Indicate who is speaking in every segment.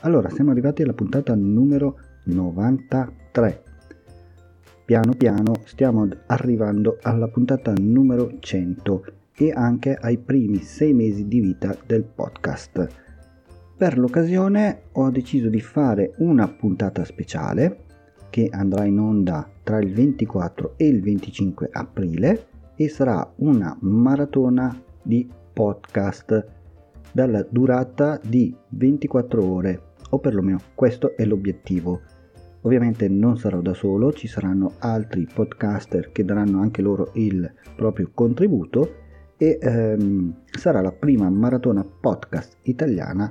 Speaker 1: Allora, siamo arrivati alla puntata numero 93. Piano piano stiamo arrivando alla puntata numero 100 e anche ai primi sei mesi di vita del podcast. Per l'occasione ho deciso di fare una puntata speciale che andrà in onda tra il 24 e il 25 aprile e sarà una maratona di podcast dalla durata di 24 ore o perlomeno questo è l'obiettivo. Ovviamente non sarò da solo, ci saranno altri podcaster che daranno anche loro il proprio contributo e ehm, sarà la prima maratona podcast italiana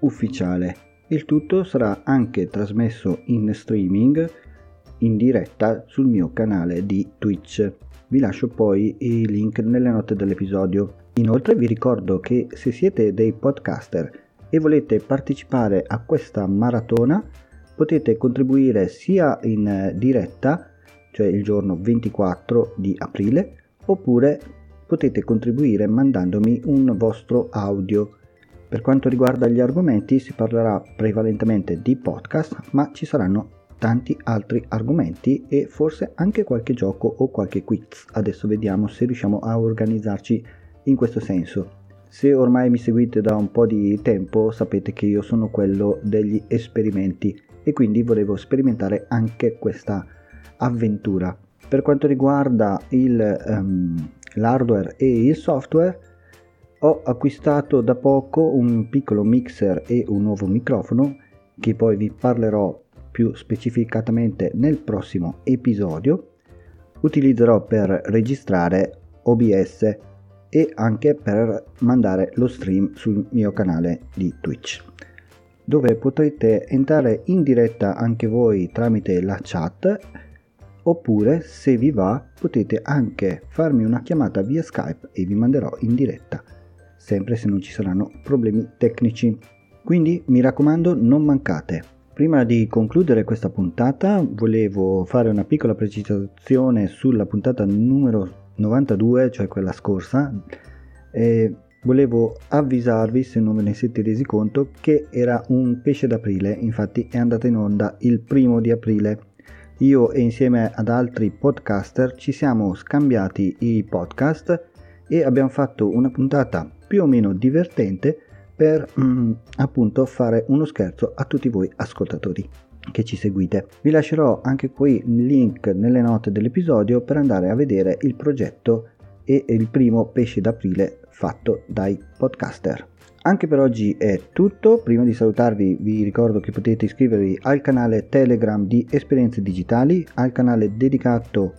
Speaker 1: ufficiale. Il tutto sarà anche trasmesso in streaming in diretta sul mio canale di Twitch. Vi lascio poi i link nelle note dell'episodio. Inoltre vi ricordo che se siete dei podcaster e volete partecipare a questa maratona potete contribuire sia in diretta, cioè il giorno 24 di aprile, oppure potete contribuire mandandomi un vostro audio. Per quanto riguarda gli argomenti si parlerà prevalentemente di podcast, ma ci saranno tanti altri argomenti e forse anche qualche gioco o qualche quiz. Adesso vediamo se riusciamo a organizzarci in questo senso. Se ormai mi seguite da un po' di tempo sapete che io sono quello degli esperimenti e quindi volevo sperimentare anche questa avventura. Per quanto riguarda il, um, l'hardware e il software, ho acquistato da poco un piccolo mixer e un nuovo microfono che poi vi parlerò più specificatamente nel prossimo episodio, utilizzerò per registrare OBS e anche per mandare lo stream sul mio canale di Twitch dove potrete entrare in diretta anche voi tramite la chat oppure se vi va potete anche farmi una chiamata via Skype e vi manderò in diretta sempre se non ci saranno problemi tecnici. Quindi mi raccomando non mancate Prima di concludere questa puntata volevo fare una piccola precisazione sulla puntata numero 92, cioè quella scorsa, e volevo avvisarvi, se non ve ne siete resi conto, che era un pesce d'aprile, infatti è andata in onda il primo di aprile. Io e insieme ad altri podcaster ci siamo scambiati i podcast e abbiamo fatto una puntata più o meno divertente per mm, appunto fare uno scherzo a tutti voi ascoltatori che ci seguite. Vi lascerò anche qui il link nelle note dell'episodio per andare a vedere il progetto e il primo pesce d'aprile fatto dai podcaster. Anche per oggi è tutto, prima di salutarvi vi ricordo che potete iscrivervi al canale Telegram di Esperienze Digitali, al canale dedicato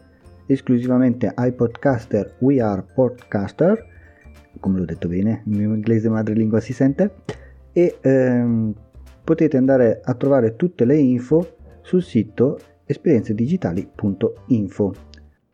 Speaker 1: esclusivamente ai podcaster We Are Podcaster come l'ho detto bene, il mio inglese madrelingua si sente, e ehm, potete andare a trovare tutte le info sul sito esperienzedigitali.info.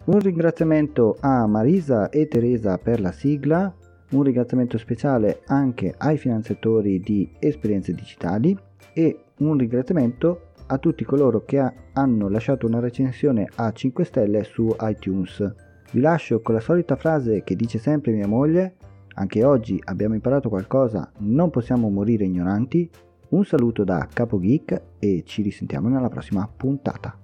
Speaker 1: Un ringraziamento a Marisa e Teresa per la sigla, un ringraziamento speciale anche ai finanziatori di Esperienze Digitali e un ringraziamento a tutti coloro che hanno lasciato una recensione a 5 stelle su iTunes. Vi lascio con la solita frase che dice sempre mia moglie, anche oggi abbiamo imparato qualcosa, non possiamo morire ignoranti. Un saluto da Capo Geek e ci risentiamo nella prossima puntata.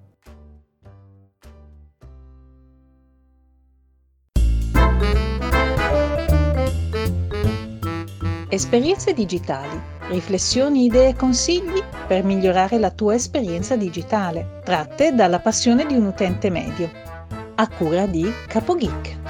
Speaker 2: Esperienze digitali, riflessioni, idee e consigli per migliorare la tua esperienza digitale, tratte dalla passione di un utente medio. A cura di Capo Geek.